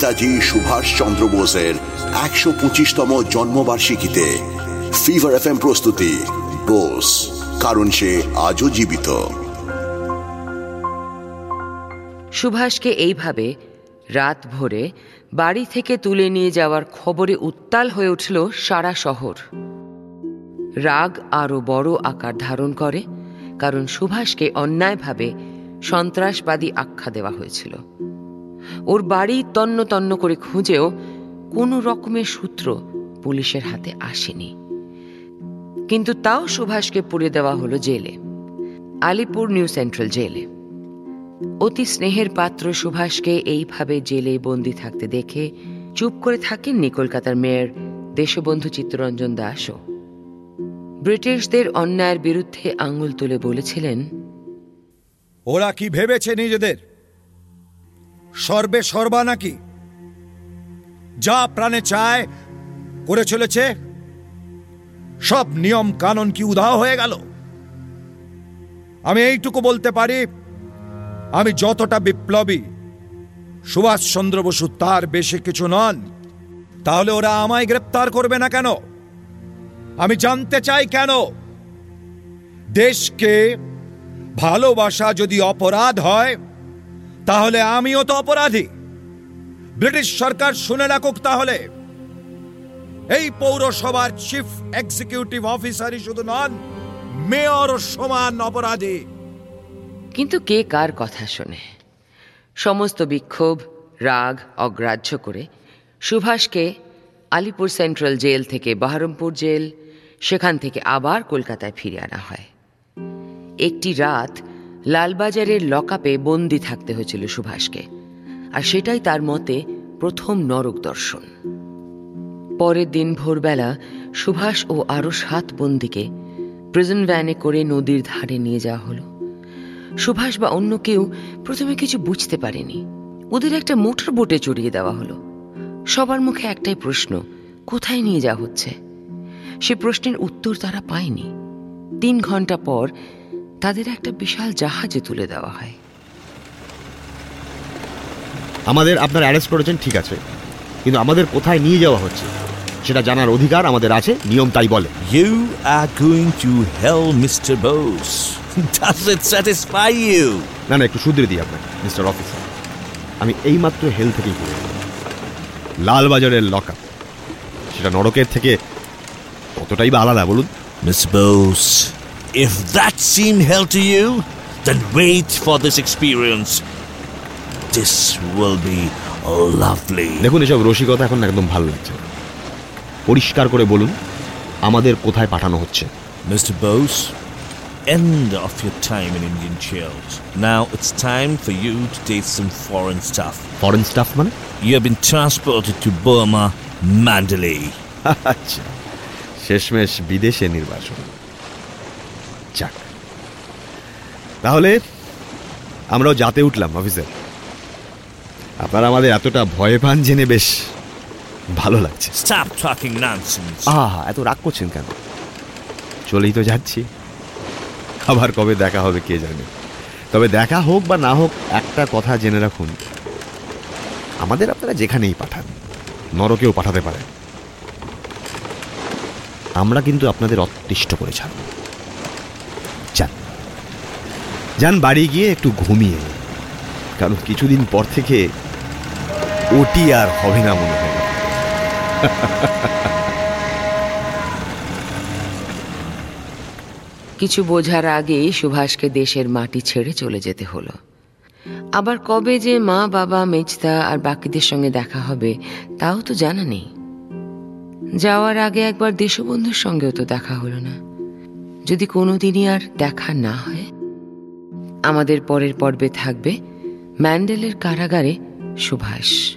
নেতাজি সুভাষ চন্দ্র বোসের একশো পঁচিশতম জন্মবার্ষিকীতে ফিভার এফ প্রস্তুতি, বোস, কারণ সে আজও জীবিত। সুভাষকে এইভাবে রাত ভোরে বাড়ি থেকে তুলে নিয়ে যাওয়ার খবরে উত্তাল হয়ে উঠল সারা শহর। রাগ আরও বড় আকার ধারণ করে, কারণ সুভাষকে অন্যায়ভাবে সন্ত্রাসবাদী আখ্যা দেওয়া হয়েছিল। ওর বাড়ি তন্ন তন্ন করে খুঁজেও কোনো রকমের সূত্র পুলিশের হাতে আসেনি। কিন্তু তাও সুভাষকে পুড়ে দেওয়া হলো জেলে, আলিপুর নিউ সেন্ট্রাল জেলে। অতি স্নেহের পাত্র সুভাষকে এইভাবে জেলে বন্দি থাকতে দেখে চুপ করে থাকেননি কলকাতার মেয়র দেশবন্ধু চিত্তরঞ্জন দাসও। ব্রিটিশদের অন্যায়ের বিরুদ্ধে আঙুল তুলে বলেছিলেন, ওরা কি ভেবেছে নিজেদের? সর্বে সর্বা নাকি? যা প্রাণে চায়, করে চলেছে। সব নিয়ম কানুন কি উধাও হয়ে গেল? আমি এইটুকু বলতে পারি, আমি যতটা বিপ্লবী সুভাষচন্দ্র বসু তার বেশি কিছু নন, তাহলে ওরা আমায় গ্রেপ্তার করবে না কেন? আমি জানতে চাই কেন? দেশকে ভালোবাসা যদি অপরাধ হয় তাহলে আমিও তো অপরাধী। ব্রিটিশ সরকার শুনে রাখুক তাহলে। এই পৌরসভার চিফ এক্সিকিউটিভ অফিসারই শুধু নন মেয়র সমান অপরাধী। কিন্তু কে কার কথা শোনে? সমস্ত বিক্ষোভ, রাগ, অগ্রাহ্য করে সুভাষকে আলিপুর সেন্ট্রাল জেল থেকে বহরমপুর জেল, সেখান থেকে আবার কলকাতায় ফিরে আনা হয়। একটি রাত লালবাজারের লকআপে বন্দি থাকতে হয়েছিল সুভাষকে, আর সেটাই তার মতে প্রথম নরক দর্শন। পরের দিন ভোরবেলা সুভাষ ও আরও সাত বন্দিকে প্রিজন ভ্যানে করে নদীর ধারে নিয়ে যাওয়া হলো। সুভাষ বা অন্য কেউ প্রথমে কিছু বুঝতে পারেনি। ওদের একটা মোটর বোটে চড়িয়ে দেওয়া হলো। সবার মুখে একটাই প্রশ্ন, কোথায় নিয়ে যাওয়া হচ্ছে? সে প্রশ্নের উত্তর তারা পায়নি। তিন ঘণ্টা পর তাদের একটা বিশাল জাহাজে তুলে দেওয়া হয় আমাদের আপনার অ্যারেস্ট করেছেন ঠিক আছে কিন্তু আমাদের কোথায় নিয়ে যাওয়া হচ্ছে সেটা জানার অধিকার আমাদের আছে নিয়ম তাই বলে you are going to hell Mr. Bose Does it satisfy you? না না একটু শুধরে দিই আপনাকে মিস্টার অফিসার আমি এইমাত্র হেল থেকেই ঘুরে এলাম। লালবাজারের লকআপ সেটা নরকের থেকে কতটাই বা আলাদা বলুন Miss Bose, if that seemed hell to you, then wait for this experience. This will be lovely. দেখুন এসব রসিকতা এখন একদম ভালো লাগছে না। পরিষ্কার করে বলুন আমাদের কোথায় পাঠানো হচ্ছে Mr. Bose, end of your time in Indian jails. Now it's time for you to taste some foreign stuff. Foreign stuff মানে You have been transported to Burma, Mandalay. আচ্ছা শেষমেশ বিদেশে নির্বাচন যাক। তাহলে আমরাও যাতে উঠলাম অফিসার। আপনারা আমাদের এতটা ভয় পান জেনে বেশ ভালো লাগছে। Stop talking nonsense. আহা এত রাগ করছেন কেন? চলেই তো যাচ্ছি। আবার কবে দেখা হবে কে জানে। তবে দেখা হোক বা না হোক একটা কথা জেনে রাখুন। আমাদের আপনারা যেখানেই পাঠান নরকেও পাঠাতে পারেন। আমরা কিন্তু আপনাদের অতিষ্ঠ করে ছাড়ব যান যান বাড়ি গিয়ে একটু ঘুমিয়ে। কারণ কিছুদিন পর থেকে ওটি আর হবে না মনে হয়। কিছু বোঝার আগেই সুভাষকে দেশের মাটি ছেড়ে চলে যেতে হলো। আবার কবে যে মা, বাবা, মেজদা আর বাকিদের সঙ্গে দেখা হবে, তাও তো জানা নেই। যাওয়ার আগে একবার দেশবন্ধুর সঙ্গেও তো দেখা হলো না। যদি কোনোদিনই আর দেখা না হয়? আমাদের পরের পর্বে থাকবে ম্যান্ডেলের কারাগারে সুভাষ।